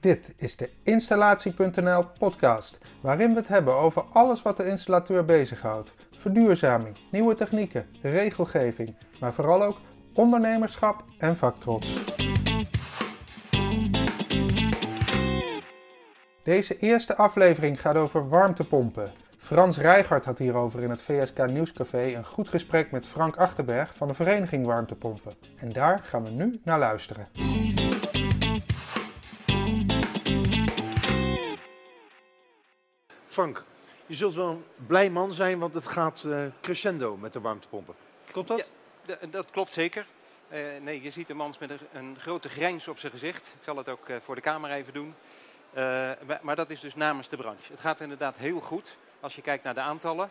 Dit is de Installatie.nl podcast, waarin we het hebben over alles wat de installateur bezighoudt. Verduurzaming, nieuwe technieken, regelgeving, maar vooral ook ondernemerschap en vaktrots. Deze eerste aflevering gaat over warmtepompen. Frans Rijgaard had hierover in het VSK Nieuwscafé een goed gesprek met Frank Achterberg van de Vereniging Warmtepompen. En daar gaan we nu naar luisteren. Frank, je zult wel een blij man zijn, want het gaat eh, crescendo met de warmtepompen. Klopt dat? Ja, d- dat klopt zeker. Eh, nee, je ziet een man met een, een grote grijns op zijn gezicht. Ik zal het ook eh, voor de camera even doen. Eh, maar, maar dat is dus namens de branche. Het gaat inderdaad heel goed als je kijkt naar de aantallen.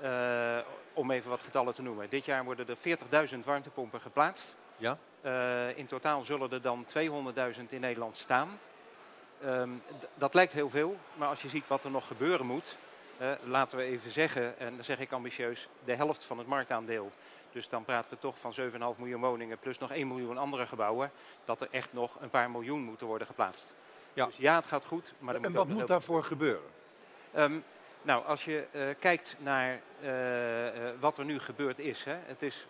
Eh, om even wat getallen te noemen. Dit jaar worden er 40.000 warmtepompen geplaatst. Ja. Eh, in totaal zullen er dan 200.000 in Nederland staan. Ehm, dat lijkt heel veel, maar als je ziet wat er nog gebeuren moet, laten we even zeggen, en dan zeg ik ambitieus, de helft van het marktaandeel. Dus dan praten we toch van 7,5 miljoen woningen plus nog 1 miljoen andere gebouwen, dat er echt nog een paar miljoen moeten worden geplaatst. Ja. Dus ja, het gaat goed, maar er en moet wat moet daarvoor gebeuren? Ehm, nou, als je eh, kijkt naar eh, eh, wat er nu gebeurd is, hè, het is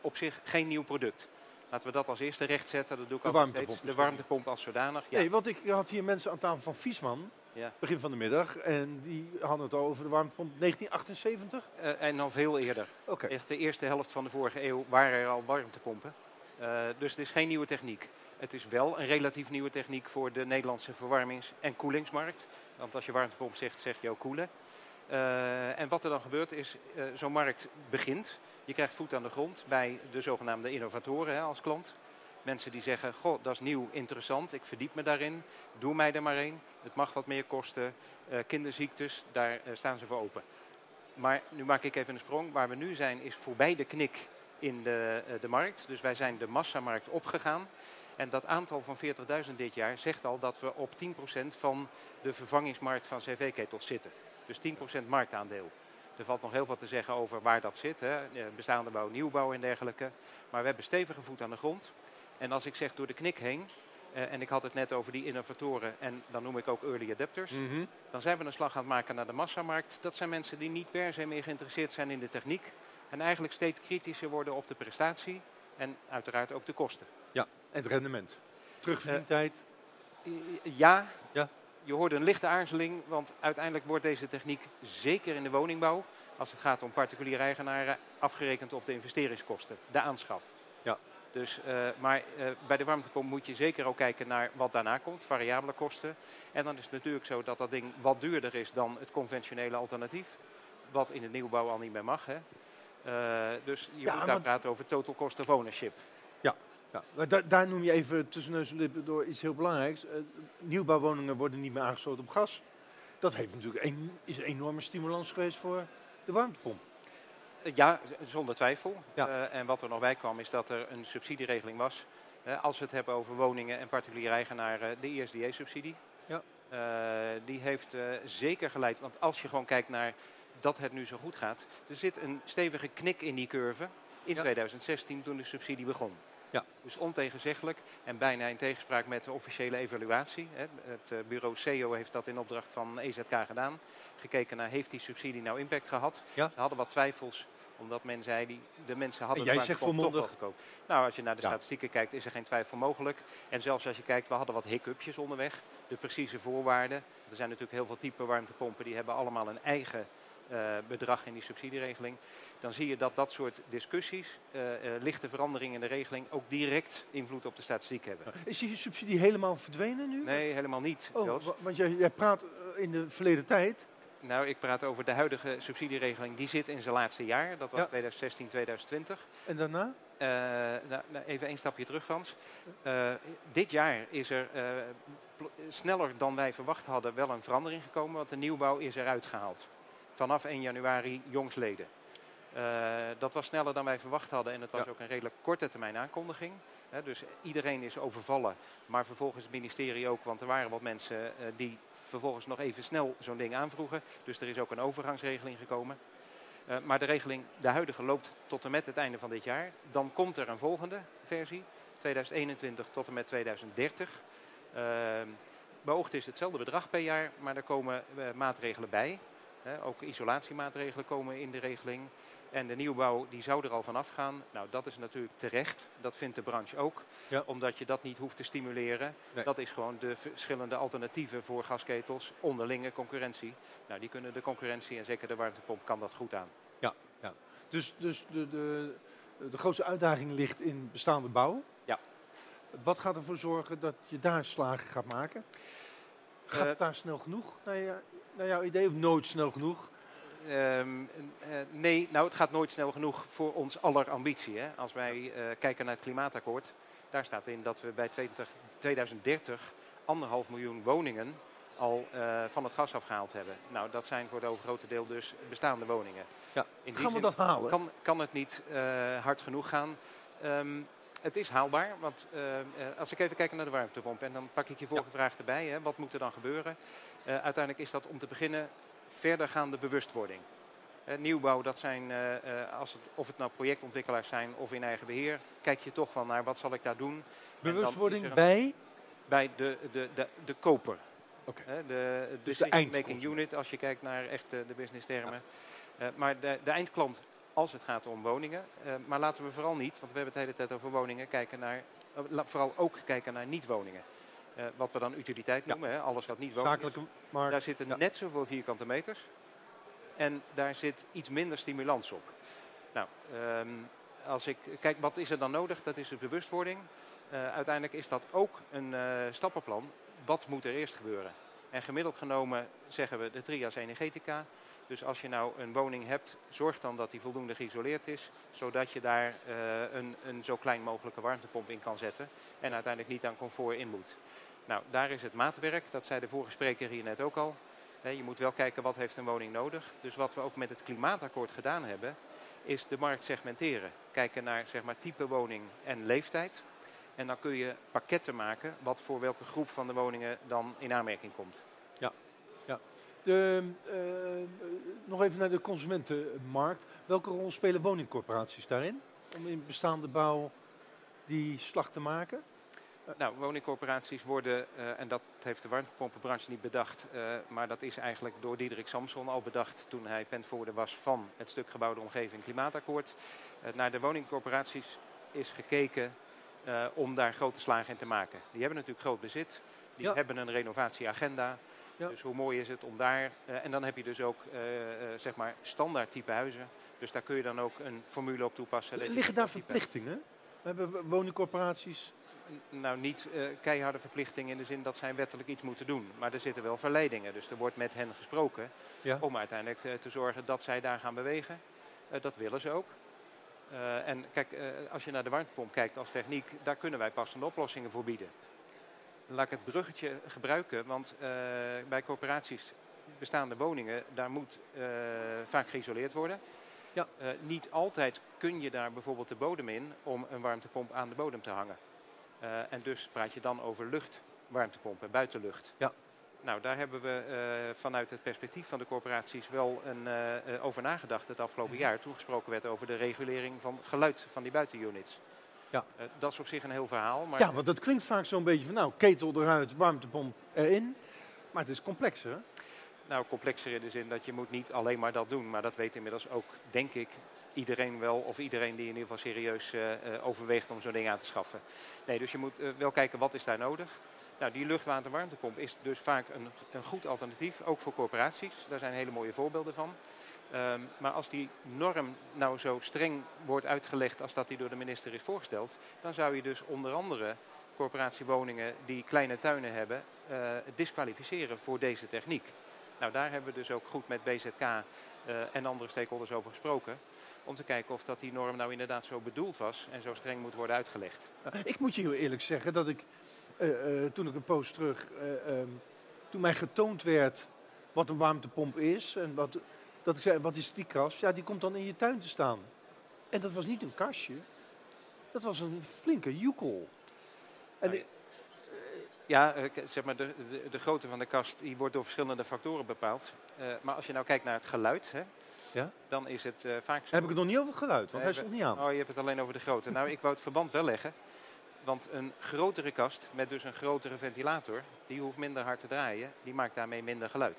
op zich geen nieuw product. Laten we dat als eerste rechtzetten. Dat doe ik De warmtepomp steeds. De warmtepomp als zodanig. Ja. Nee, want ik had hier mensen aan tafel van Viesman, Ja. begin van de middag, en die hadden het over de warmtepomp 1978. Eh, en al veel eerder. Oké. Echt de eerste helft van de vorige eeuw waren er al warmtepompen. Eh, dus het is geen nieuwe techniek. Het is wel een relatief nieuwe techniek voor de Nederlandse verwarmings- en koelingsmarkt. Want als je warmtepomp zegt, zeg je ook koelen. Eh, en wat er dan gebeurt is, zo'n markt begint. Je krijgt voet aan de grond bij de zogenaamde innovatoren hè, als klant. Mensen die zeggen, goh, dat is nieuw, interessant, ik verdiep me daarin. Doe mij er maar één. Het mag wat meer kosten. Eh, kinderziektes, daar eh, staan ze voor open. Maar nu maak ik even een sprong. Waar we nu zijn is voorbij de knik in de, eh, de markt. Dus wij zijn de massamarkt opgegaan. En dat aantal van 40.000 dit jaar zegt al dat we op 10% van de vervangingsmarkt van cv-ketels zitten. Dus 10% marktaandeel. Er valt nog heel wat te zeggen over waar dat zit. Hè. Eh, Bestaande bouw, nieuwbouw en dergelijke. Maar we hebben stevige voet aan de grond. En als ik zeg door de knik heen, eh, en ik had het net over die innovatoren en dan noem ik ook early adapters. Mhm. Dan zijn we een slag aan het maken naar de massamarkt. Dat zijn mensen die niet per se meer geïnteresseerd zijn in de techniek. En eigenlijk steeds kritischer worden op de prestatie en uiteraard ook de kosten. En het rendement. Terugverdientijd. I- Ja, Ja. Je hoorde een lichte aarzeling, want uiteindelijk wordt deze techniek, zeker in de woningbouw, als het gaat om particuliere eigenaren, afgerekend op de investeringskosten, de aanschaf. Ja. Dus, eh, maar eh, bij de warmtepomp moet je zeker ook kijken naar wat daarna komt, variabele kosten. En dan is het natuurlijk zo dat dat ding wat duurder is dan het conventionele alternatief, wat in de nieuwbouw al niet meer mag. Hè. Eh, dus je Ja, moet daar want- praten over total cost of ownership. Ja, daar noem je even tussen neus en lippen door iets heel belangrijks. Eh, nieuwbouwwoningen worden niet meer aangesloten op gas. Dat heeft natuurlijk een, is een enorme stimulans geweest voor de warmtepomp. Eh, Ja, zonder twijfel. Ja. Eh, en wat er nog bij kwam is dat er een subsidieregeling was. Als we het hebben over woningen en particuliere eigenaren, de ISDA-subsidie. Ja. Eh, die heeft zeker geleid, want als je gewoon kijkt naar dat het nu zo goed gaat. Er zit een stevige knik in die curve in Ja. 2016 toen de subsidie begon. Ja. Dus ontegenzeggelijk en bijna in tegenspraak met de officiële evaluatie. Het eh, bureau CEO heeft dat in opdracht van EZK gedaan. Gekeken naar heeft die subsidie nou impact gehad. Ja. Ze hadden wat twijfels omdat men zei, die, de mensen hadden En jij zegt toch wel volmondig? goedkoop. Nou, als je naar de Ja. statistieken kijkt, is er geen twijfel mogelijk. En zelfs als je kijkt, we hadden wat hiccupjes onderweg. De precieze voorwaarden. Er zijn natuurlijk heel veel type warmtepompen, die hebben allemaal een eigen bedrag in die subsidieregeling. Dan zie je dat dat soort discussies, eh, eh, lichte veranderingen in de regeling, ook direct invloed op de statistiek hebben. Is die subsidie helemaal verdwenen nu? Nee, helemaal niet. Oh, want jij, jij praat eh, in de verleden tijd. Nou, ik praat over de huidige subsidieregeling. Die zit in zijn laatste jaar. Dat was Ja. 2016, 2020. En daarna? Eh, nou, nou, even één stapje terug, Frans. Eh, dit jaar is er eh, sneller dan wij verwacht hadden wel een verandering gekomen, want de nieuwbouw is eruit gehaald. Vanaf 1 januari jongsleden. Eh, dat was sneller dan wij verwacht hadden en het was Ja. ook een redelijk korte termijn aankondiging. Dus iedereen is overvallen, maar vervolgens het ministerie ook, want er waren wat mensen eh, die vervolgens nog even snel zo'n ding aanvroegen. Dus er is ook een overgangsregeling gekomen. Eh, maar de regeling, de huidige, loopt tot en met het einde van dit jaar. Dan komt er een volgende versie, 2021 tot en met 2030. Ehm, beoogd is hetzelfde bedrag per jaar, maar er komen maatregelen bij. Hè, ook isolatiemaatregelen komen in de regeling. En de nieuwbouw die zou er al vanaf gaan. Nou, dat is natuurlijk terecht. Dat vindt de branche ook. Ja. Omdat je dat niet hoeft te stimuleren. Nee. Dat is gewoon de verschillende alternatieven voor gasketels. Onderlinge concurrentie. Nou, die kunnen de concurrentie en zeker de warmtepomp kan dat goed aan. Dus, dus de, de, de grootste uitdaging ligt in bestaande bouw. Ja. Wat gaat ervoor zorgen dat je daar slagen gaat maken? Gaat Eh, het daar snel genoeg, naar, je- naar jouw idee, of nooit snel genoeg? Ehm, eh, nee, nou het gaat nooit snel genoeg voor ons aller ambitie. Hè? Als wij eh, kijken naar het klimaatakkoord, daar staat in dat we bij 20, 2030 anderhalf miljoen woningen al eh, van het gas afgehaald hebben. Nou, dat zijn voor het overgrote deel dus bestaande woningen. Ja. In Gaan we dat halen? Kan, kan het niet hard genoeg gaan? Ehm, het is haalbaar, want als ik even kijk naar de warmtepomp en dan pak ik je vorige vraag erbij. Hè, wat moet er dan gebeuren? Eh, uiteindelijk is dat om te beginnen verdergaande bewustwording. Eh, nieuwbouw, dat zijn, eh, als het, of het nou projectontwikkelaars zijn of in eigen beheer, kijk je toch wel naar wat zal ik daar doen Bewustwording een- bij? bij de, de, de, de koper. Oké. Hè, de Dus de making unit, als je kijkt naar echt de business termen. Maar de, de eindklant, als het gaat om woningen. maar laten we vooral niet, want we hebben het de hele tijd over woningen, kijken naar, vooral ook kijken naar niet-woningen. Eh, wat we dan utiliteit Ja. noemen, hè, alles wat niet wonen is. Markt. Daar zitten Ja. net zoveel vierkante meters. En daar zit iets minder stimulans op. Nou, ehm, als ik kijk, wat is er dan nodig? Dat is de bewustwording. Eh, uiteindelijk is dat ook een eh, stappenplan. Wat moet er eerst gebeuren? En gemiddeld genomen zeggen we de trias energetica. Dus als je nou een woning hebt, zorg dan dat die voldoende geïsoleerd is. Zodat je daar eh, een, een zo klein mogelijke warmtepomp in kan zetten. En uiteindelijk niet aan comfort in moet. Nou, daar is het maatwerk. Dat zei de vorige spreker hier net ook al. Je moet wel kijken wat heeft een woning nodig. Dus wat we ook met het klimaatakkoord gedaan hebben, is de markt segmenteren. Kijken naar zeg maar, type woning en leeftijd. En dan kun je pakketten maken wat voor welke groep van de woningen dan in aanmerking komt. De, eh, eh, nog even naar de consumentenmarkt. Welke rol spelen woningcorporaties daarin? Om in bestaande bouw die slag te maken? Nou, woningcorporaties worden, eh, en dat heeft de warmtepompenbranche niet bedacht, eh, maar dat is eigenlijk door Diederik Samson al bedacht toen hij penvoerder was van het stuk gebouwde omgeving klimaatakkoord. Eh, naar de woningcorporaties is gekeken eh, om daar grote slagen in te maken. Die hebben natuurlijk groot bezit, die Ja. hebben een renovatieagenda. Ja. Dus hoe mooi is het om daar, eh, en dan heb je dus ook eh, zeg maar standaard type huizen. Dus daar kun je dan ook een formule op toepassen. Liggen daar verplichtingen? We hebben woningcorporaties. nou, niet keiharde verplichtingen in de zin dat zij wettelijk iets moeten doen. Maar er zitten wel verleidingen. Dus er wordt met hen gesproken Ja. om uiteindelijk te zorgen dat zij daar gaan bewegen. Dat willen ze ook. Eh, en kijk, eh, als je naar de warmtepomp kijkt als techniek, daar kunnen wij passende oplossingen voor bieden. Laat ik het bruggetje gebruiken, want eh, bij corporaties bestaande woningen, daar moet vaak geïsoleerd worden. Ja. Niet altijd kun je daar bijvoorbeeld de bodem in om een warmtepomp aan de bodem te hangen. En dus praat je dan over luchtwarmtepompen, buitenlucht. Ja. Nou, daar hebben we eh, vanuit het perspectief van de corporaties wel een, eh, eh, over nagedacht het afgelopen jaar. Toen gesproken werd over de regulering van geluid van die buitenunits. Ja. Dat is op zich een heel verhaal. Maar Ja, want dat klinkt vaak zo'n beetje van nou, ketel eruit, warmtepomp erin. Maar het is complexer. Nou, complexer in de zin dat je moet niet alleen maar dat doen. Maar dat weet inmiddels ook, denk ik, iedereen wel. Of iedereen die in ieder geval serieus eh, overweegt om zo'n ding aan te schaffen. Nee, dus je moet wel kijken wat is daar nodig. Nou, die luchtwaterwarmtepomp is dus vaak een, een goed alternatief, ook voor corporaties. Daar zijn hele mooie voorbeelden van. Ehm, maar als die norm nou zo streng wordt uitgelegd als dat die door de minister is voorgesteld, dan zou je dus onder andere corporatiewoningen die kleine tuinen hebben, eh, disqualificeren voor deze techniek. Nou, daar hebben we dus ook goed met BZK eh, en andere stakeholders over gesproken. Om te kijken of dat die norm nou inderdaad zo bedoeld was en zo streng moet worden uitgelegd. Ik moet je heel eerlijk zeggen dat ik, toen ik een poos terug, eh, ehm, toen mij getoond werd wat een warmtepomp is en wat, dat ik zei, wat is die kast? Ja, die komt dan in je tuin te staan. En dat was niet een kastje, dat was een flinke joekel. En Ja, eh, zeg maar, de, de, de grootte van de kast die wordt door verschillende factoren bepaald. Eh, maar als je nou kijkt naar het geluid, hè, Ja? dan is het eh, vaak zo. heb ik het nog niet over het geluid, want hij Nee, nog niet aan. Oh, je hebt het alleen over de grootte. Nou, ik wou het verband wel leggen. Want een grotere kast met dus een grotere ventilator, die hoeft minder hard te draaien. Die maakt daarmee minder geluid.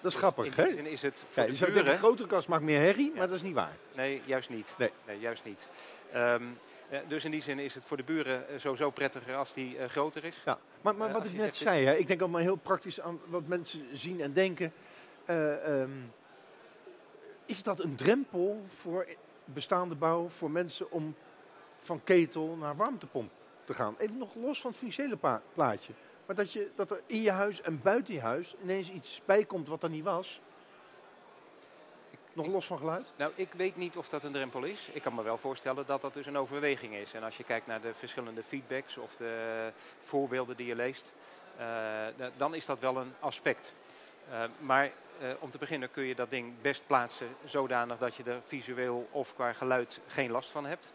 Dat is grappig, In hè? zin is het voor Ja, de buren... denken, een grote kast maakt meer herrie, maar dat is niet waar. Nee, juist niet. Nee. juist niet. Ehm, eh, dus in die zin is het voor de buren eh, sowieso prettiger als die eh, groter is. Ja. Maar, maar Eh, wat ik net zei, hè, ik denk allemaal heel praktisch aan wat mensen zien en denken. Eh, ehm, is dat een drempel voor bestaande bouw, voor mensen om van ketel naar warmtepomp te gaan? Even nog los van het financiële plaatje. Maar dat, je, dat er in je huis en buiten je huis ineens iets bij komt wat er niet was. Nog los van geluid? Nou, ik weet niet of dat een drempel is. Ik kan me wel voorstellen dat dat dus een overweging is. En als je kijkt naar de verschillende feedbacks of de voorbeelden die je leest, eh, da- dan is dat wel een aspect. Eh, maar eh, om te beginnen kun je dat ding best plaatsen zodanig dat je er visueel of qua geluid geen last van hebt.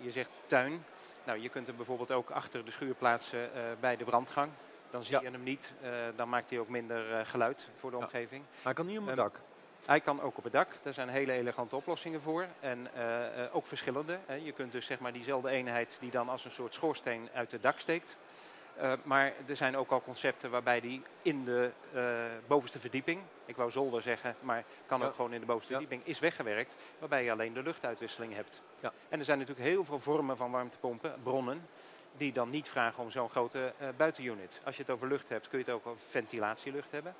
Je zegt tuin. Nou, je kunt hem bijvoorbeeld ook achter de schuur plaatsen eh, bij de brandgang. Dan zie je hem niet. Eh, dan maakt hij ook minder eh, geluid voor de Ja. omgeving. Hij kan niet op mijn Ehm, dak. Hij kan ook op het dak. Daar zijn hele elegante oplossingen voor. En ook verschillende. Hè. Je kunt dus zeg maar diezelfde eenheid die dan als een soort schoorsteen uit het dak steekt. Maar er zijn ook al concepten waarbij die in de bovenste verdieping, ik wou zolder zeggen, maar kan Ja. ook gewoon in de bovenste Ja. verdieping, is weggewerkt. Waarbij je alleen de luchtuitwisseling hebt. Ja. En er zijn natuurlijk heel veel vormen van warmtepompen, bronnen, die dan niet vragen om zo'n grote eh, buitenunit. Als je het over lucht hebt, kun je het ook over ventilatielucht hebben.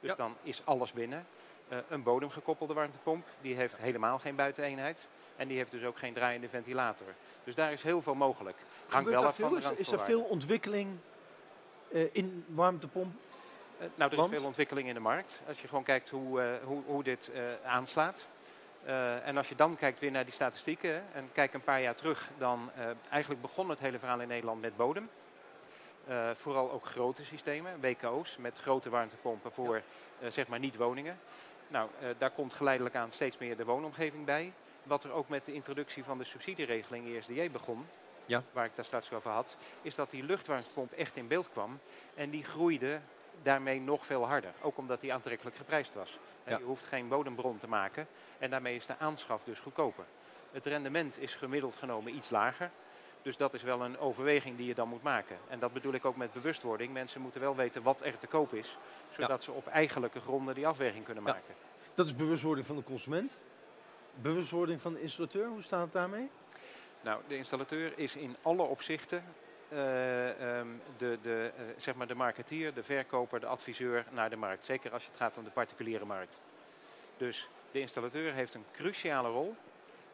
Dus Ja. dan is alles binnen. Eh, een bodemgekoppelde warmtepomp, die heeft helemaal geen buiteneenheid. En die heeft dus ook geen draaiende ventilator. Dus daar is heel veel mogelijk. Hangt wel af van de Is, is er veel ontwikkeling eh, in warmtepomp? Nou, er Want? is veel ontwikkeling in de markt. Als je gewoon kijkt hoe, hoe, hoe dit aanslaat. Eh, en als je dan kijkt weer naar die statistieken en kijk een paar jaar terug, dan eh, eigenlijk begon het hele verhaal in Nederland met bodem. Eh, vooral ook grote systemen, WKO's, met grote warmtepompen voor zeg maar niet woningen. Nou, daar komt geleidelijk aan steeds meer de woonomgeving bij. Wat er ook met de introductie van de subsidieregeling ESDJ begon, Ja. waar ik daar straks over had, is dat die luchtwarmtepomp echt in beeld kwam. En die groeide daarmee nog veel harder. Ook omdat die aantrekkelijk geprijsd was. Ja. Je hoeft geen bodembron te maken. En daarmee is de aanschaf dus goedkoper. Het rendement is gemiddeld genomen iets lager. Dus dat is wel een overweging die je dan moet maken. En dat bedoel ik ook met bewustwording. Mensen moeten wel weten wat er te koop is. Zodat ze op eigenlijke gronden die afweging kunnen Ja. maken. Dat is bewustwording van de consument. Bewustwording van de installateur, hoe staat het daarmee? Nou, de installateur is in alle opzichten eh, ehm, de, de, eh, zeg maar de marketeer, de verkoper, de adviseur naar de markt. Zeker als het gaat om de particuliere markt. Dus de installateur heeft een cruciale rol.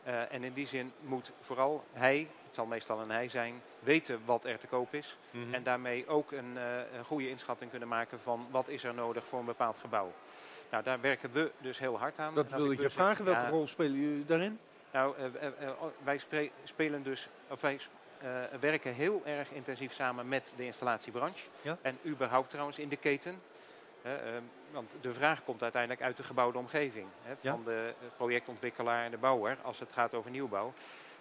Eh, en in die zin moet vooral hij, het zal meestal een hij zijn, weten wat er te koop is. Mhm. En daarmee ook een, een goede inschatting kunnen maken van wat is er nodig voor een bepaald gebouw. Nou, daar werken we dus heel hard aan. Dat wil ik je vragen. Welke Ja, rol spelen jullie daarin? nou, eh, wij spelen dus, of wij werken heel erg intensief samen met de installatiebranche. Ja. En überhaupt trouwens in de keten. Eh, eh, want de vraag komt uiteindelijk uit de gebouwde omgeving. Hè, Ja. van de eh, projectontwikkelaar en de bouwer als het gaat over nieuwbouw.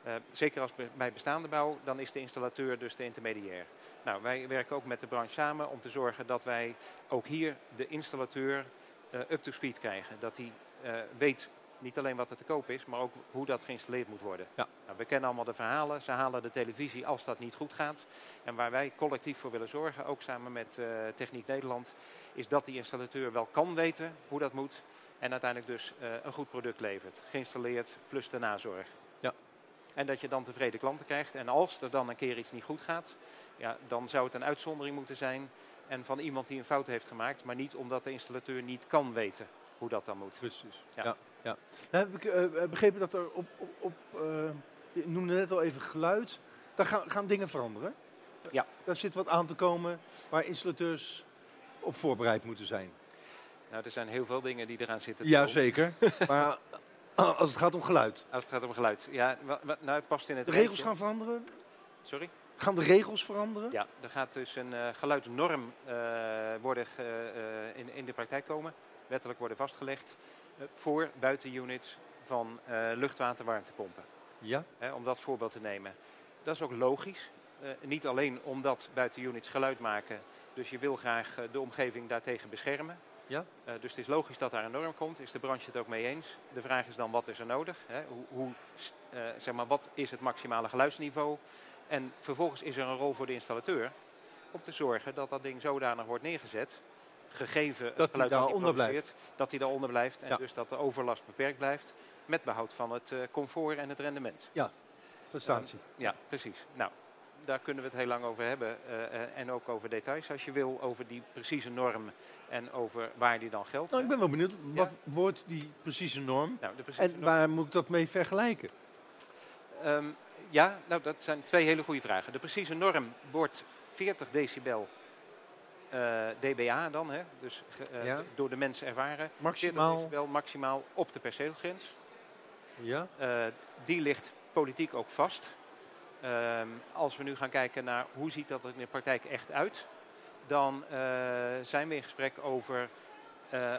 Eh, zeker als bij bestaande bouw, dan is de installateur dus de intermediair. Nou, wij werken ook met de branche samen om te zorgen dat wij ook hier de installateur eh, up to speed krijgen. Dat hij eh, weet niet alleen wat er te koop is, maar ook hoe dat geïnstalleerd moet worden. Ja. Nou, we kennen allemaal de verhalen. Ze halen de televisie als dat niet goed gaat. En waar wij collectief voor willen zorgen, ook samen met eh, Techniek Nederland, is dat die installateur wel kan weten hoe dat moet. En uiteindelijk dus eh, een goed product levert. Geïnstalleerd plus de nazorg. Ja. En dat je dan tevreden klanten krijgt. En als er dan een keer iets niet goed gaat, ja, dan zou het een uitzondering moeten zijn. En van iemand die een fout heeft gemaakt, maar niet omdat de installateur niet kan weten hoe dat dan moet. Precies. Ja. Ja. Ja, Nou heb ik eh, begrepen dat er op, op, op eh, je noemde net al even geluid, daar gaan, gaan dingen veranderen. Ja. Daar zit wat aan te komen waar installateurs op voorbereid moeten zijn. Nou, er zijn heel veel dingen die eraan zitten. te Ja, komen. zeker. maar als het gaat om geluid, Als het gaat om geluid. Ja, nou, het past in het de regels gaan veranderen? Sorry? Gaan de regels veranderen? Ja, er gaat dus een eh, geluidsnorm eh, worden eh, in, in de praktijk komen. Wettelijk worden vastgelegd eh, voor buitenunits van eh luchtwaterwarmtepompen. Ja. Hè, om dat voorbeeld te nemen. Dat is ook logisch. Eh, niet alleen omdat buitenunits geluid maken. Dus je wil graag eh, de omgeving daartegen beschermen. Ja. Eh, dus het is logisch dat daar een norm komt. Is de branche het ook mee eens? De vraag is dan wat is er nodig? Hè? Hoe, hoe, eh, zeg maar, wat is het maximale geluidsniveau? En vervolgens is er een rol voor de installateur om te zorgen dat dat ding zodanig wordt neergezet, gegeven het hij daaronder blijft. dat hij daaronder blijft en Ja. dus dat de overlast beperkt blijft, met behoud van het eh, comfort en het rendement. Prestatie. Ja, precies. Nou, daar kunnen we het heel lang over hebben. eh, eh, en ook over details als je wil, over die precieze norm en over waar die dan geldt. Nou, ik ben wel benieuwd, wat wordt die precieze norm? Nou, de precieze En norm- waar moet ik dat mee vergelijken? Ehm, ja, nou, dat zijn twee hele goede vragen. De precieze norm wordt 40 decibel eh, dBA dan, hè? dus eh, Ja. door de mens ervaren. 40 Maximaal. decibel maximaal op de perceelsgrens. Ja. Eh, die ligt politiek ook vast. Ehm, als we nu gaan kijken naar hoe ziet dat er in de praktijk echt uit, dan zijn we in gesprek over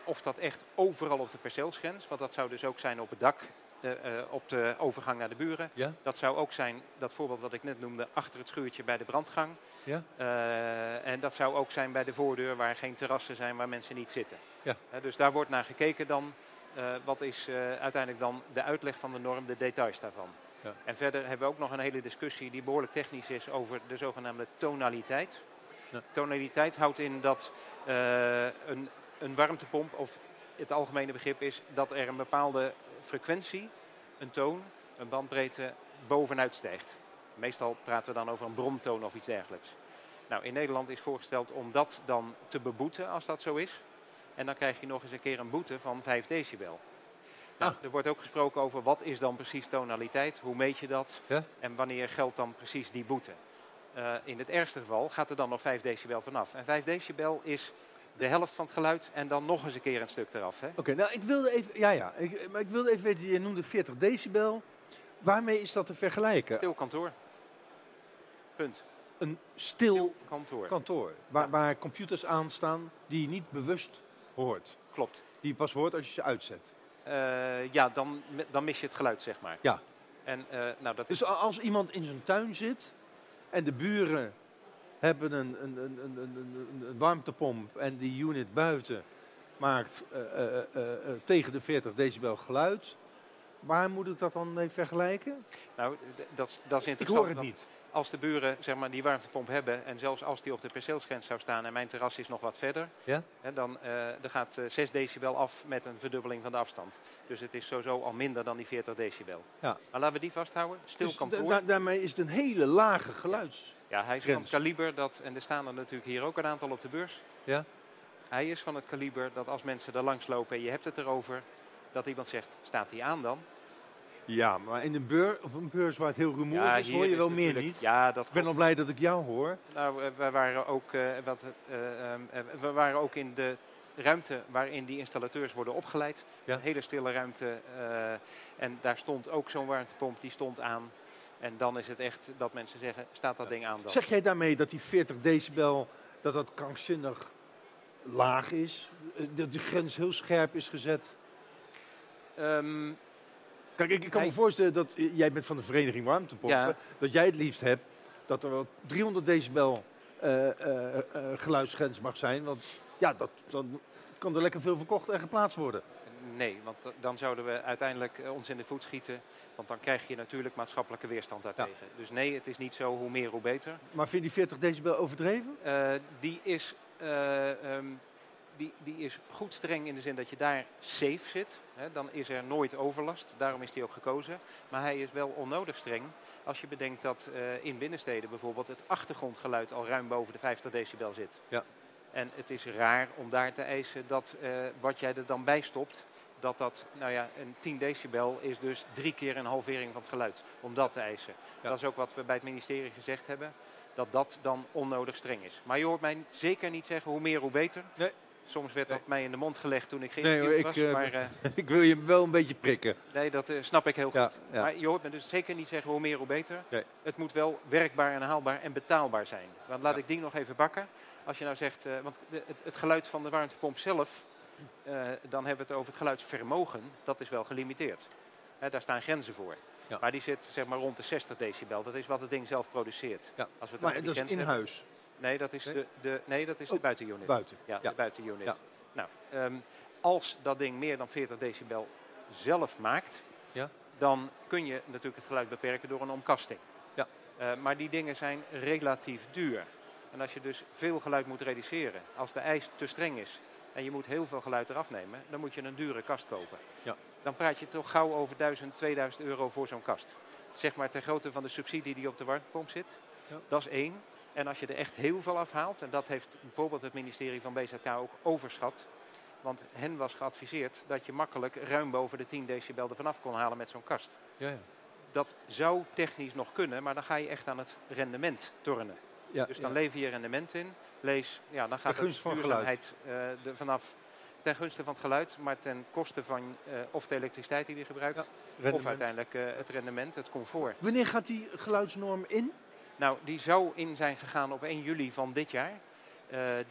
of dat echt overal op de perceelsgrens, want dat zou dus ook zijn op het dak, eh, eh, op de overgang naar de buren. Ja. Dat zou ook zijn, dat voorbeeld wat ik net noemde, achter het schuurtje bij de brandgang. Ja. Eh, en dat zou ook zijn bij de voordeur waar geen terrassen zijn waar mensen niet zitten. Ja. Dus daar wordt naar gekeken dan. wat is uiteindelijk dan de uitleg van de norm, de details daarvan. Ja. En verder hebben we ook nog een hele discussie die behoorlijk technisch is over de zogenaamde tonaliteit. Ja. Tonaliteit houdt in dat een, een warmtepomp, of het algemene begrip is dat er een bepaalde frequentie, een toon, een bandbreedte bovenuit stijgt. Meestal praten we dan over een bromtoon of iets dergelijks. Nou, in Nederland is voorgesteld om dat dan te beboeten als dat zo is. En dan krijg je nog eens een keer een boete van 5 decibel. Nou, Ah. Er wordt ook gesproken over wat is dan precies tonaliteit, hoe meet je dat Ja. en wanneer geldt dan precies die boete. Eh, in het ergste geval gaat er dan nog 5 decibel vanaf. En 5 decibel is de helft van het geluid en dan nog eens een keer een stuk eraf. Hè? Oké, nou ik wilde even, ja ja, ik, maar ik wilde even weten, je noemde 40 decibel. Waarmee is dat te vergelijken? Stil kantoor. Punt. Een stil Stil kantoor. kantoor, waar, waar computers aan staan die je niet bewust hoort. Klopt. Die je pas hoort als je ze uitzet. Eh, ja, dan, dan mis je het geluid, zeg maar. Ja. En eh, nou, dat is Dus als iemand in zijn tuin zit en de buren hebben een, een, een, een, een, een- een warmtepomp en die unit buiten maakt eh, eh, eh, tegen de 40 decibel geluid, waar moet ik dat dan mee vergelijken? Nou, dat, is- dat is Ik interessant. hoor het niet. Als de buren zeg maar, die warmtepomp hebben en zelfs als die op de perceelsgrens zou staan en mijn terras is nog wat verder, Ja? hè, dan er gaat eh, 6 decibel af met een verdubbeling van de afstand. Dus het is sowieso al minder dan die 40 decibel. Ja. Maar laten we die vasthouden. Stil Dus kantoor. da- daarmee is het een hele lage geluids. ja, hij is van het kaliber dat, en er staan er natuurlijk hier ook een aantal op de beurs. Ja? Hij is van het kaliber dat als mensen er langs lopen en je hebt het erover, dat iemand zegt, staat die aan dan? Ja, maar in een beur, op een beurs waar het heel rumoerig is, hoor je wel meer niet. Ja, dat Ik ben al blij dat ik jou hoor. Nou, wij waren ook, eh, wat, eh, ehm, eh, we waren ook in de ruimte waarin die installateurs worden opgeleid. Ja. Een hele stille ruimte. en daar stond ook zo'n warmtepomp, die stond aan. En dan is het echt dat mensen zeggen, staat dat ding aan dan? Zeg jij daarmee dat die 40 decibel, dat dat krankzinnig laag is? Eh, Dat de grens heel scherp is gezet? Ehm, Kijk, ik, ik kan Hij- me voorstellen dat eh, jij bent van de vereniging warmtepompen. Ja. Dat jij het liefst hebt dat er wel 300 decibel eh, geluidsgrens mag zijn. Want ja, dat, dan kan er lekker veel verkocht en geplaatst worden. Nee, want da- dan zouden we uiteindelijk eh, ons in de voet schieten. Want dan krijg je natuurlijk maatschappelijke weerstand daartegen. Dus nee, het is niet zo hoe meer hoe beter. Maar vind je die 40 decibel overdreven? Eh, die, is, eh, ehm, die, die is goed streng in de zin dat je daar safe zit. Hè, dan is er nooit overlast. Daarom is die ook gekozen. Maar hij is wel onnodig streng als je bedenkt dat eh, in binnensteden bijvoorbeeld het achtergrondgeluid al ruim boven de 50 decibel zit. Ja. En het is raar om daar te eisen dat eh, wat jij er dan bij stopt, dat dat, nou ja, een 10 decibel is dus drie keer een halvering van het geluid. Om dat te eisen. Ja. Dat is ook wat we bij het ministerie gezegd hebben dat dat dan onnodig streng is. Maar je hoort mij zeker niet zeggen hoe meer hoe beter. Nee. Soms werd Nee. dat mij in de mond gelegd toen ik Nee, geïnterviewd hoor, was. ik, eh, maar eh, ik wil je wel een beetje prikken. nee, dat eh, snap ik heel goed. Ja, ja. Maar je hoort me dus zeker niet zeggen hoe meer hoe beter. Nee. Het moet wel werkbaar en haalbaar en betaalbaar zijn. Want laat Ja. ik die nog even bakken. Als je nou zegt, want de- het, het geluid van de warmtepomp zelf, dan hebben we het over het geluidsvermogen. Dat is wel gelimiteerd. Hè, daar staan grenzen voor. Ja. Maar die zit zeg maar rond de 60 decibel. Dat is wat het ding zelf produceert. Ja. Als we het Maar dat is in hebben. huis, Nee, dat is Nee? de, de, nee, dat is de Oh, buitenunit. buiten. Ja, Ja. de buitenunit. Ja. Nou, ehm, als dat ding meer dan 40 decibel zelf maakt, Ja. dan kun je natuurlijk het geluid beperken door een omkasting. Ja. Eh, maar die dingen zijn relatief duur. En als je dus veel geluid moet reduceren, als de eis te streng is en je moet heel veel geluid eraf nemen, dan moet je een dure kast kopen. Ja. Dan praat je toch gauw over 1000, 2000 euro voor zo'n kast. Zeg maar ter grootte van de subsidie die op de warmtepomp zit. Ja. Dat is één. En als je er echt heel veel afhaalt, en dat heeft bijvoorbeeld het ministerie van BZK ook overschat. Want hen was geadviseerd dat je makkelijk ruim boven de 10 decibel er vanaf kon halen met zo'n kast. Ja, ja. Dat zou technisch nog kunnen, maar dan ga je echt aan het rendement tornen. ja Dus dan lever je rendement in. Lees, ja, dan gaat Ten gunste het van duurzaamheid eh, er vanaf ten gunste van het geluid, maar ten koste van eh, of de elektriciteit die je gebruikt, Ja, of uiteindelijk eh, het rendement, het comfort. Wanneer gaat die geluidsnorm in? Nou, die zou in zijn gegaan op 1 juli van dit jaar.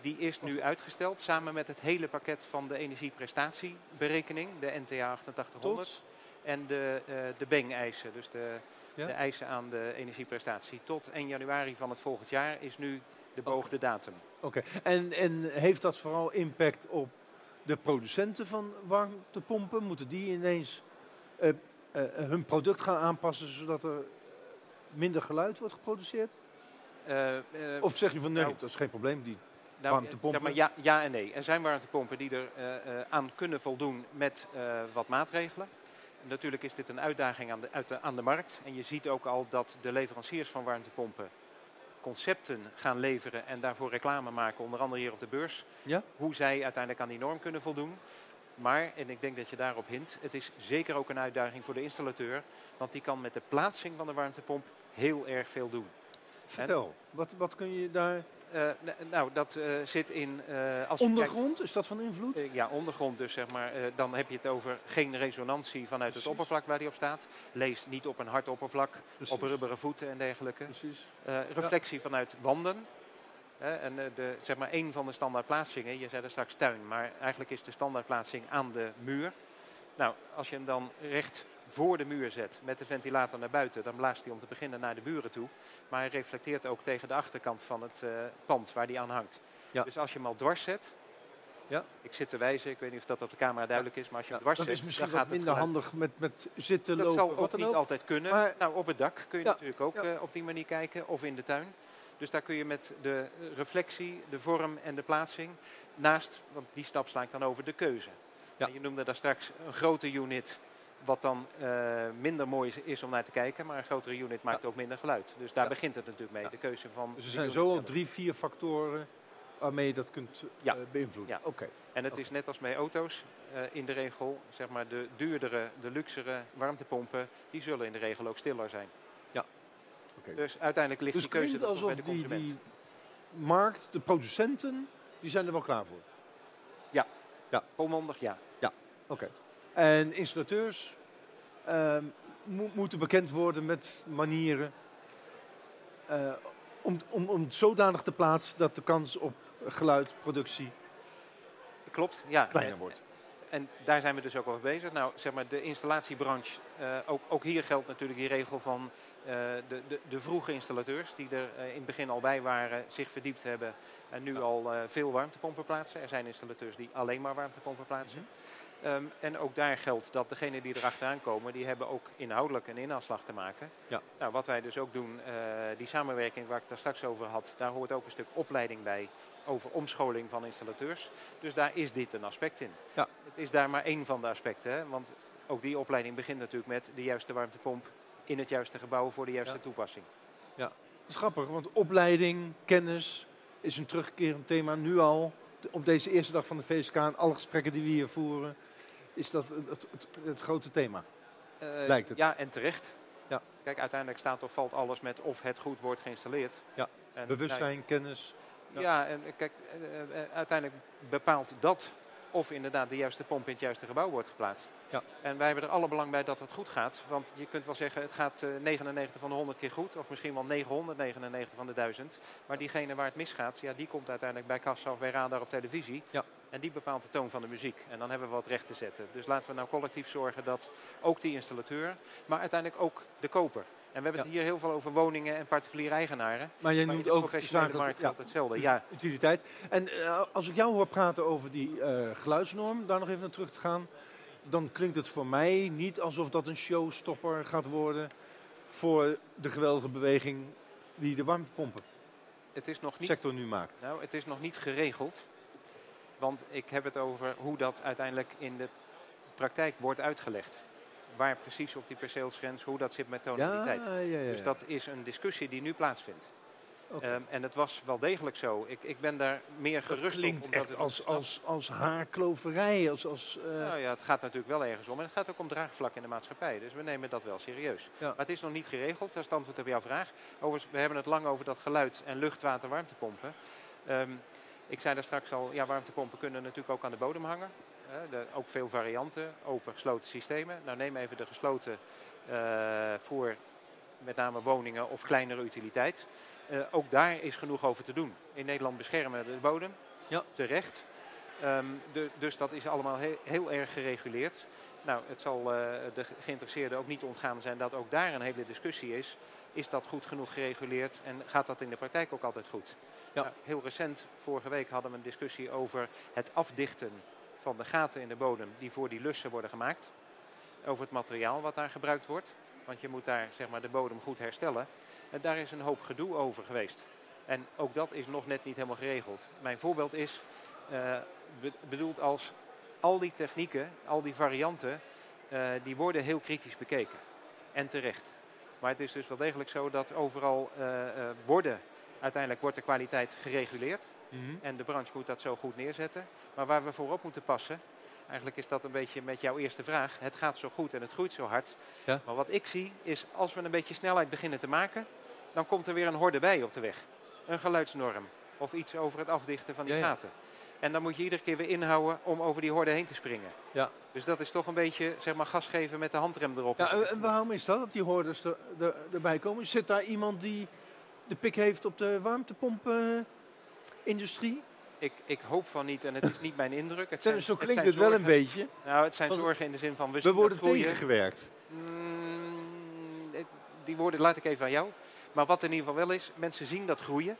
Die is nu uitgesteld samen met het hele pakket van de energieprestatieberekening, de NTA 8800. En de, de BENG-eisen, dus de, Ja? de eisen aan de energieprestatie. Tot 1 januari van het volgend jaar is nu de beoogde datum. Oké. En, en heeft dat vooral impact op de producenten van warmtepompen? Moeten die ineens eh, eh, hun product gaan aanpassen zodat er minder geluid wordt geproduceerd? Eh, Of zeg je van nee, nou, dat is geen probleem. Die... Nou, warmtepompen? Zeg maar ja, ja en nee. Er zijn warmtepompen die er aan kunnen voldoen met wat maatregelen. Natuurlijk is dit een uitdaging aan de, uit de, aan de markt. En je ziet ook al dat de leveranciers van warmtepompen concepten gaan leveren en daarvoor reclame maken, onder andere hier op de beurs. Ja? Hoe zij uiteindelijk aan die norm kunnen voldoen. Maar, en ik denk dat je daarop hint, het is zeker ook een uitdaging voor de installateur. Want die kan met de plaatsing van de warmtepomp heel erg veel doen. Vertel, wat, wat kun je daar... Eh, nou, dat eh, zit in... eh, als kijkt- Ondergrond, is dat van invloed? Ja, ondergrond dus zeg maar. Dan heb je het over geen resonantie vanuit het oppervlak waar die op staat. Lees niet op een hard oppervlak, Precies. op rubberen voeten en dergelijke. Precies. Reflectie vanuit wanden. En de, zeg maar een van de standaardplaatsingen, je zei er straks tuin, maar eigenlijk is de standaardplaatsing aan de muur. Nou, als je hem dan recht voor de muur zet met de ventilator naar buiten, dan blaast hij om te beginnen naar de buren toe. Maar hij reflecteert ook tegen de achterkant van het eh, pand waar die aan hangt. Ja. Dus als je hem al dwars zet, Ja. ik zit te wijzen, ik weet niet of dat op de camera duidelijk is, maar als je hem Ja, dwars dat zet, is misschien dan gaat het minder handig met, met zitten, dat lopen, zal wat ook niet altijd kunnen. Maar- nou, op het dak kun je Ja, natuurlijk ook ja. eh, op die manier kijken, of in de tuin. Dus daar kun je met de reflectie, de vorm en de plaatsing naast, want die stap sla ik dan over, de keuze. Ja. En je noemde daar straks een grote unit, wat dan eh, minder mooi is, is om naar te kijken, maar een grotere unit maakt ook minder geluid. Dus daar Ja. begint het natuurlijk mee, Ja. de keuze van Dus er de zijn zo al drie, vier factoren waarmee je dat kunt eh, Ja. beïnvloeden. Ja. Oké. En het is net als bij auto's, eh, in de regel, zeg maar de duurdere, de luxere warmtepompen, die zullen in de regel ook stiller zijn. oké. Dus uiteindelijk ligt Dus die keuze toch bij alsof de die, consument. die markt, de producenten, die zijn er wel klaar voor. Volmondig ja. Oké. En installateurs ehm, mo- moeten bekend worden met manieren eh, om, om, om zodanig te plaatsen dat de kans op geluidproductie Klopt, ja. kleiner wordt. En daar zijn we dus ook over bezig. Nou, zeg maar, de installatiebranche, eh, ook, ook hier geldt natuurlijk die regel van eh, de, de, de vroege installateurs, die er in het begin al bij waren, zich verdiept hebben en nu al veel warmtepompen plaatsen. Er zijn installateurs die alleen maar warmtepompen plaatsen. Ehm, en ook daar geldt dat degenen die erachteraan komen, die hebben ook inhoudelijk een inhaalslag te maken. Ja. Nou, wat wij dus ook doen, eh, die samenwerking waar ik daar straks over had, daar hoort ook een stuk opleiding bij over omscholing van installateurs. Dus daar is dit een aspect in. Ja. Het is daar maar één van de aspecten, hè? want ook die opleiding begint natuurlijk met de juiste warmtepomp in het juiste gebouw voor de juiste Ja. toepassing. Dat is grappig, want opleiding, kennis is een terugkerend thema nu al. Op deze eerste dag van de VSK en alle gesprekken die we hier voeren, is dat het, het, grote thema. Eh, Lijkt het. Ja, en terecht. Ja. Kijk, uiteindelijk staat of valt alles met of het goed wordt geïnstalleerd. Ja. En, Bewustzijn, kennis. nou, ja, en eh, kijk, eh, uiteindelijk bepaalt dat of inderdaad de juiste pomp in het juiste gebouw wordt geplaatst. Ja. En wij hebben er alle belang bij dat het goed gaat. Want je kunt wel zeggen, het gaat eh, 99 van de 100 keer goed. Of misschien wel 999 van de 1000. Maar diegene waar het misgaat, ja, die komt uiteindelijk bij kassa of bij radar op televisie. Ja. En die bepaalt de toon van de muziek. En dan hebben we wat recht te zetten. Dus laten we nou collectief zorgen dat ook die installateur, maar uiteindelijk ook de koper. En we hebben het hier heel veel over woningen en particuliere eigenaren. Maar jij noemt de ook professionele markt geldt hetzelfde. Ja, utiliteit. En eh, als ik jou hoor praten over die eh, geluidsnorm, daar nog even naar terug te gaan, dan klinkt het voor mij niet alsof dat een showstopper gaat worden voor de geweldige beweging die de warmtepompen Het is nog niet sector nu maakt. Nou, het is nog niet geregeld. Want ik heb het over hoe dat uiteindelijk in de praktijk wordt uitgelegd. Waar precies op die perceelsgrens, hoe dat zit met tonaliteit. ja, ja, ja. Dus dat is een discussie die nu plaatsvindt. Oké. Ehm, en het was wel degelijk zo. Ik, ik ben daar meer dat gerust klinkt op. omdat echt het- als, als, als haarkloverij. Als, als, eh, Nou ja, het gaat natuurlijk wel ergens om. En het gaat ook om draagvlak in de maatschappij. Dus we nemen dat wel serieus. Ja. Maar het is nog niet geregeld. Dat is het antwoord op jouw vraag. Overigens, we hebben het lang over dat geluid en lucht, water, warmtepompen. Ehm, ik zei daar straks al, ja, warmtepompen kunnen natuurlijk ook aan de bodem hangen. De- ook veel varianten, open, gesloten systemen. Nou, neem even de gesloten eh, voor met name woningen of kleinere utiliteit. Eh, ook daar is genoeg over te doen. In Nederland beschermen we de bodem, Ja. terecht. Ehm, de, dus dat is allemaal he- heel erg gereguleerd. Nou, het zal eh, de ge- geïnteresseerden ook niet ontgaan zijn dat ook daar een hele discussie is. Is dat goed genoeg gereguleerd en gaat dat in de praktijk ook altijd goed? Ja. Nou, heel recent, vorige week, hadden we een discussie over het afdichten van de gaten in de bodem die voor die lussen worden gemaakt. Over het materiaal wat daar gebruikt wordt. Want je moet daar zeg maar, de bodem goed herstellen. En daar is een hoop gedoe over geweest. En ook dat is nog net niet helemaal geregeld. Mijn voorbeeld is eh, be- bedoeld als al die technieken, al die varianten, eh, die worden heel kritisch bekeken. En terecht. Maar het is dus wel degelijk zo dat overal eh, worden, uiteindelijk wordt de kwaliteit gereguleerd. mhm. En de branche moet dat zo goed neerzetten. Maar waar we voor op moeten passen, eigenlijk is dat een beetje met jouw eerste vraag. Het gaat zo goed en het groeit zo hard. Ja. Maar wat ik zie is als we een beetje snelheid beginnen te maken, dan komt er weer een horde bij op de weg. Een geluidsnorm of iets over het afdichten van die Ja, ja. gaten. En dan moet je iedere keer weer inhouden om over die horde heen te springen. Ja. Dus dat is toch een beetje zeg maar, gas geven met de handrem erop. Ja, en- waarom is dat, dat die hoorders er, er- erbij komen? Zit daar iemand die de pik heeft op de warmtepomp-industrie? ik, ik hoop van niet en het is niet mijn indruk. Het Zo, zijn, zo het klinkt het wel een beetje. Nou, het zijn zorgen in de zin van we, worden tegengewerkt. Mm, die woorden laat ik even aan jou. Maar wat in ieder geval wel is, mensen zien dat groeien.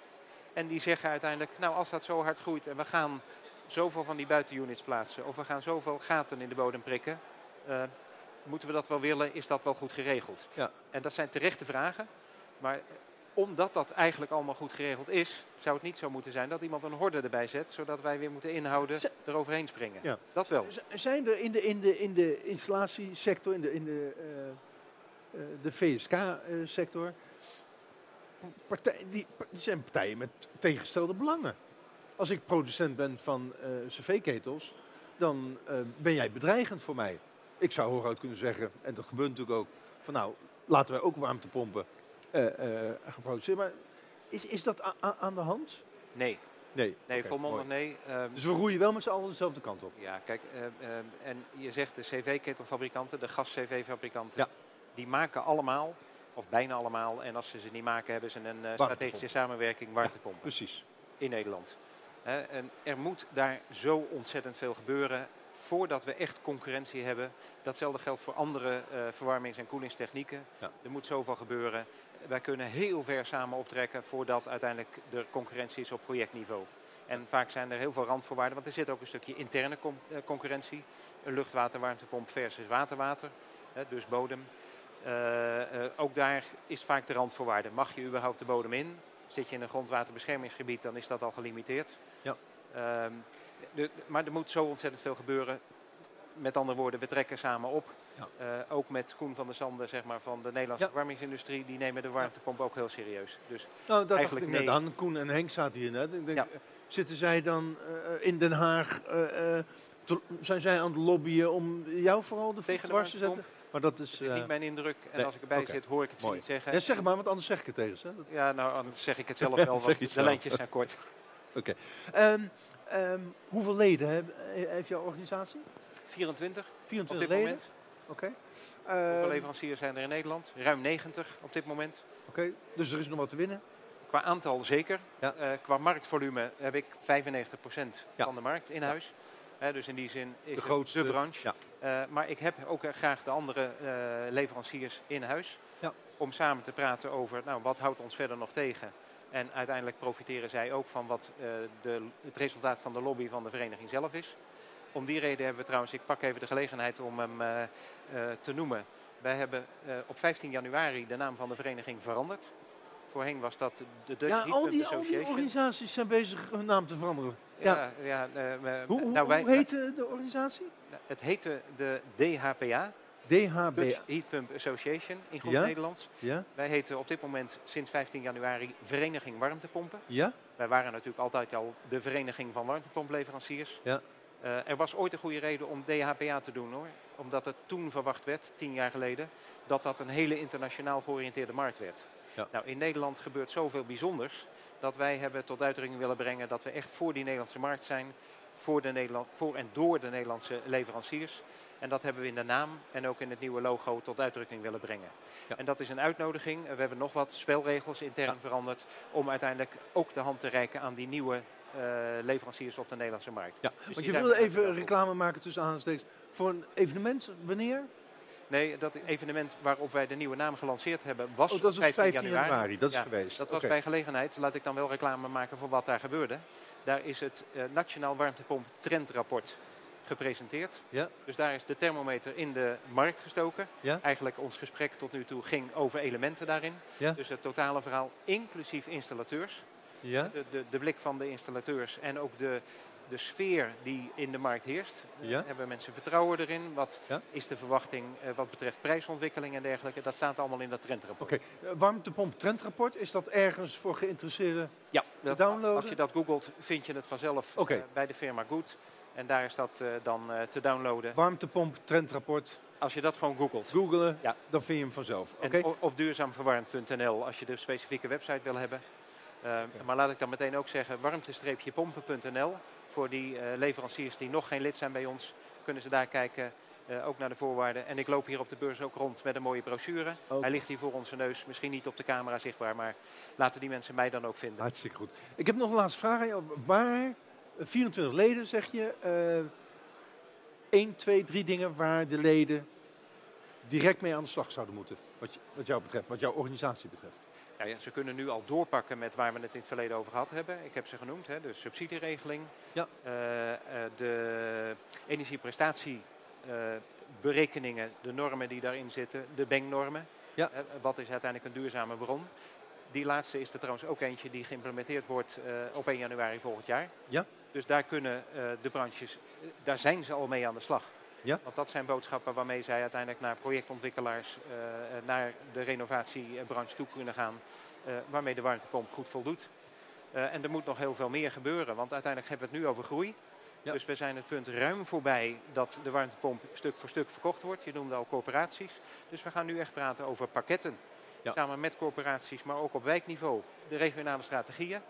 En die zeggen uiteindelijk, nou als dat zo hard groeit en we gaan zoveel van die buitenunits plaatsen. Of we gaan zoveel gaten in de bodem prikken. eh, moeten we dat wel willen? Is dat wel goed geregeld? Ja. En dat zijn terechte vragen. Maar omdat dat eigenlijk allemaal goed geregeld is, zou het niet zo moeten zijn dat iemand een horde erbij zet. Zodat wij weer moeten inhouden, Z- eroverheen springen. Ja. Dat wel. Z- Zijn er in de, in de, in de installatiesector, in de, in de, eh, eh, de VSK-sector, partij, die, die zijn partijen met tegengestelde belangen? Als ik producent ben van eh cv-ketels, dan eh, ben jij bedreigend voor mij. Ik zou hooguit kunnen zeggen, en dat gebeurt natuurlijk ook, van nou, laten wij ook warmtepompen eh, eh, gaan produceren. Maar is, is dat aan de hand? Nee, Nee. nee volmondig nee. Ehm, Dus we roeien wel met z'n allen dezelfde kant op. Ja, kijk, eh, eh, en je zegt de cv-ketelfabrikanten, de gas-cv-fabrikanten, Ja. die maken allemaal, of bijna allemaal, en als ze ze niet maken, hebben ze een eh, strategische samenwerking warmtepompen Precies. in Nederland. En er moet daar zo ontzettend veel gebeuren voordat we echt concurrentie hebben. Datzelfde geldt voor andere eh, verwarmings- en koelingstechnieken. Ja. Er moet zoveel gebeuren. Wij kunnen heel ver samen optrekken voordat uiteindelijk de concurrentie is op projectniveau. En vaak zijn er heel veel randvoorwaarden, want er zit ook een stukje interne eh, concurrentie. Een luchtwaterwarmtepomp versus waterwater, dus bodem. Eh, eh, ook daar is vaak de randvoorwaarde. Mag je überhaupt de bodem in? Zit je in een grondwaterbeschermingsgebied, dan is dat al gelimiteerd. Ja. Ehm, de- maar er moet zo ontzettend veel gebeuren. Met andere woorden, we trekken samen op. Ja. Eh, ook met Koen van der Sande zeg maar, van de Nederlandse Ja. verwarmingsindustrie. Die nemen de warmtepomp ook heel serieus. Dus Nou, dat Eigenlijk ik nee. net aan. Koen en Henk zaten hier net. Ik denk, Ja. eh, Zitten zij dan eh, in Den Haag, zijn zij aan het lobbyen om jou vooral de Tegen dwars te zetten? Maar dat is... niet mijn indruk. En nee, als ik erbij oké. zit, hoor ik het ze Mooi. niet zeggen. ja, zeg maar, want anders zeg ik het tegen ze. Dat- Ja, nou, anders zeg ik het zelf wel, want de zelf. lijntjes zijn kort. Ehm, ehm, hoeveel leden heeft jouw organisatie? 24 op 24 dit leden? moment. Oké. Hoeveel Ehm, leveranciers zijn er in Nederland? Ruim 90 op dit moment. Oké, dus er is nog wat te winnen. Qua aantal zeker. Ja. Eh, qua marktvolume heb ik 95% Ja. van de markt in huis. Dus in die zin is De het grootste. de branche. Ja. Eh, maar ik heb ook eh, graag de andere leveranciers in huis. Ja. Om samen te praten over nou, wat houdt ons verder nog tegen. En uiteindelijk profiteren zij ook van wat de, het resultaat van de lobby van de vereniging zelf is. Om die reden hebben we trouwens, ik pak even de gelegenheid om hem eh, eh, te noemen. Wij hebben eh, op 15 januari de naam van de vereniging veranderd. Voorheen was dat de Dutch Ja, al die, al die organisaties zijn bezig hun naam te veranderen. ja, ja, we- Hoe, hoe, nou, wij, hoe heet de, de organisatie? Het heette de DHPA, DHB. Dutch Heat Pump Association in goed Ja. Nederlands. Ja? Wij heten op dit moment sinds 15 januari Vereniging Warmtepompen. Ja? Wij waren natuurlijk altijd al de vereniging van warmtepompleveranciers. Ja. Eh, er was ooit een goede reden om DHPA te doen hoor. Omdat het toen verwacht werd, tien jaar geleden, dat dat een hele internationaal georiënteerde markt werd. Ja. Nou, in Nederland gebeurt zoveel bijzonders dat wij hebben tot uitdrukking willen brengen dat we echt voor die Nederlandse markt zijn. Voor, de Nederland, voor en door de Nederlandse leveranciers. En dat hebben we in de naam en ook in het nieuwe logo tot uitdrukking willen brengen. Ja. En dat is een uitnodiging. We hebben nog wat spelregels intern Ja. veranderd om uiteindelijk ook de hand te reiken aan die nieuwe leveranciers op de Nederlandse markt. Ja, Dus want je wilde even reclame maken tussen aanhalingstekens voor een evenement. Wanneer? Nee, dat evenement waarop wij de nieuwe naam gelanceerd hebben was Oh, dat is 15, 15 januari. Dat is Ja, geweest. Dat was bij gelegenheid, laat ik dan wel reclame maken voor wat daar gebeurde. Daar is het eh, Nationaal Warmtepomp Trendrapport gepresenteerd. Ja. Dus daar is de thermometer in de markt gestoken. Ja. Eigenlijk ons gesprek tot nu toe ging over elementen daarin. Ja. Dus het totale verhaal, inclusief installateurs. Ja? De, de, de blik van de installateurs en ook de, de sfeer die in de markt heerst. Eh, Ja. hebben mensen vertrouwen erin? Wat Ja. is de verwachting eh, wat betreft prijsontwikkeling en dergelijke? Dat staat allemaal in dat trendrapport. Oké. Eh, Warmtepomp trendrapport, is dat ergens voor geïnteresseerden? Ja, dat, downloaden? als je dat googelt, vind je het vanzelf bij de firma Good. En daar is dat dan te downloaden. Warmtepomp trendrapport, Als je dat gewoon googelt. googelen, Ja. dan vind je hem vanzelf. Oké? En op duurzaamverwarmd.nl als je de specifieke website wil hebben. Eh, Maar laat ik dan meteen ook zeggen, warmte-pompen.nl. Voor die eh, leveranciers die nog geen lid zijn bij ons, kunnen ze daar kijken. eh, ook naar de voorwaarden. En ik loop hier op de beurs ook rond met een mooie brochure. Hij ligt hier voor onze neus. Misschien niet op de camera zichtbaar, maar laten die mensen mij dan ook vinden. Hartstikke goed. Ik heb nog een laatste vraag. Waar, eh, 24 leden zeg je, eh 1, 2, 3 dingen waar de leden direct mee aan de slag zouden moeten. Wat, wat jou betreft, wat jouw organisatie betreft. Nou ja, ze kunnen nu al doorpakken met waar we het in het verleden over gehad hebben. Ik heb ze genoemd, hè, de subsidieregeling, Ja. eh, eh, de energieprestatieberekeningen, de normen die daarin zitten, de BENG-normen. Ja. Eh, wat is uiteindelijk een duurzame bron? Die laatste is er trouwens ook eentje die geïmplementeerd wordt op 1 januari volgend jaar. Ja. Dus daar kunnen de branches, daar zijn ze al mee aan de slag. Ja. Want dat zijn boodschappen waarmee zij uiteindelijk naar projectontwikkelaars, eh, eh, naar de renovatiebranche toe kunnen gaan, eh, waarmee de warmtepomp goed voldoet. En er moet nog heel veel meer gebeuren, want uiteindelijk hebben we het nu over groei. Ja. Dus we zijn het punt ruim voorbij dat de warmtepomp stuk voor stuk verkocht wordt. Je noemde al corporaties. Dus we gaan nu echt praten over pakketten. Ja. Samen met corporaties, maar ook op wijkniveau. De regionale strategieën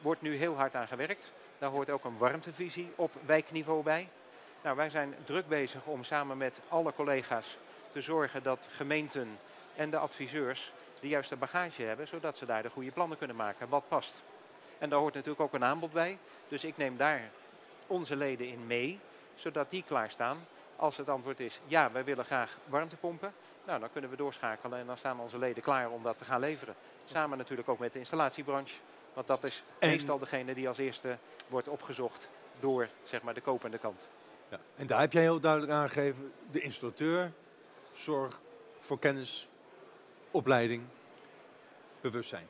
wordt nu heel hard aan gewerkt. Daar hoort ook een warmtevisie op wijkniveau bij. Nou, wij zijn druk bezig om samen met alle collega's te zorgen dat gemeenten en de adviseurs de juiste bagage hebben, zodat ze daar de goede plannen kunnen maken, wat past. En daar hoort natuurlijk ook een aanbod bij. Dus ik neem daar onze leden in mee, zodat die klaarstaan. Als het antwoord is ja, wij willen graag warmtepompen, nou, dan kunnen we doorschakelen en dan staan onze leden klaar om dat te gaan leveren. Samen natuurlijk ook met de installatiebranche, want dat is En- meestal degene die als eerste wordt opgezocht door zeg maar, de kopende kant. Ja. En daar heb jij heel duidelijk aangegeven, de installateur, zorg voor kennis, opleiding, bewustzijn.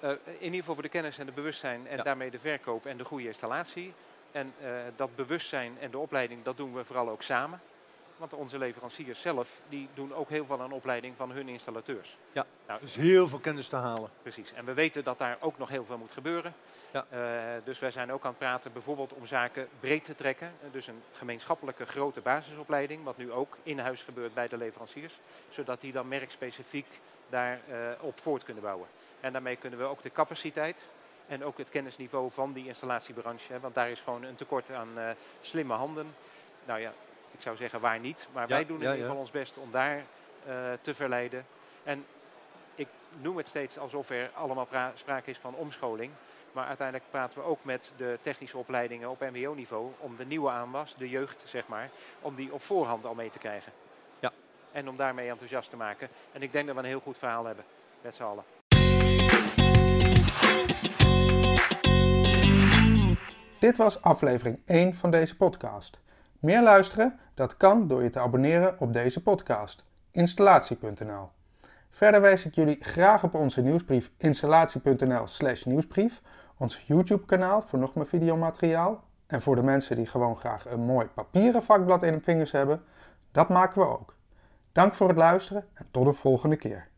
Eh, in ieder geval voor de kennis en de bewustzijn en Ja. daarmee de verkoop en de goede installatie. En eh, dat bewustzijn en de opleiding, dat doen we vooral ook samen. Want onze leveranciers zelf, die doen ook heel veel aan opleiding van hun installateurs. Ja. Nou, Dus heel veel kennis te halen. Precies. En we weten dat daar ook nog heel veel moet gebeuren. Ja. Eh, dus wij zijn ook aan het praten bijvoorbeeld om zaken breed te trekken. Eh, dus een gemeenschappelijke grote basisopleiding, wat nu ook in huis gebeurt bij de leveranciers. Zodat die dan merkspecifiek daar eh, op voort kunnen bouwen. En daarmee kunnen we ook de capaciteit en ook het kennisniveau van die installatiebranche. Hè, want daar is gewoon een tekort aan slimme handen. Nou ja, ik zou zeggen waar niet. Maar Ja, wij doen in ja, ieder ja. geval ons best om daar eh, te verleiden. En ik noem het steeds alsof er allemaal pra- sprake is van omscholing. Maar uiteindelijk praten we ook met de technische opleidingen op mbo-niveau om de nieuwe aanwas, de jeugd zeg maar, om die op voorhand al mee te krijgen. Ja. En om daarmee enthousiast te maken. En ik denk dat we een heel goed verhaal hebben, met z'n allen. Dit was aflevering 1 van deze podcast. Meer luisteren? Dat kan door je te abonneren op deze podcast. installatie.nl. Verder wijs ik jullie graag op onze nieuwsbrief installatie.nl/slash nieuwsbrief, ons YouTube-kanaal voor nog meer videomateriaal en voor de mensen die gewoon graag een mooi papieren vakblad in hun vingers hebben, dat maken we ook. Dank voor het luisteren en tot de volgende keer.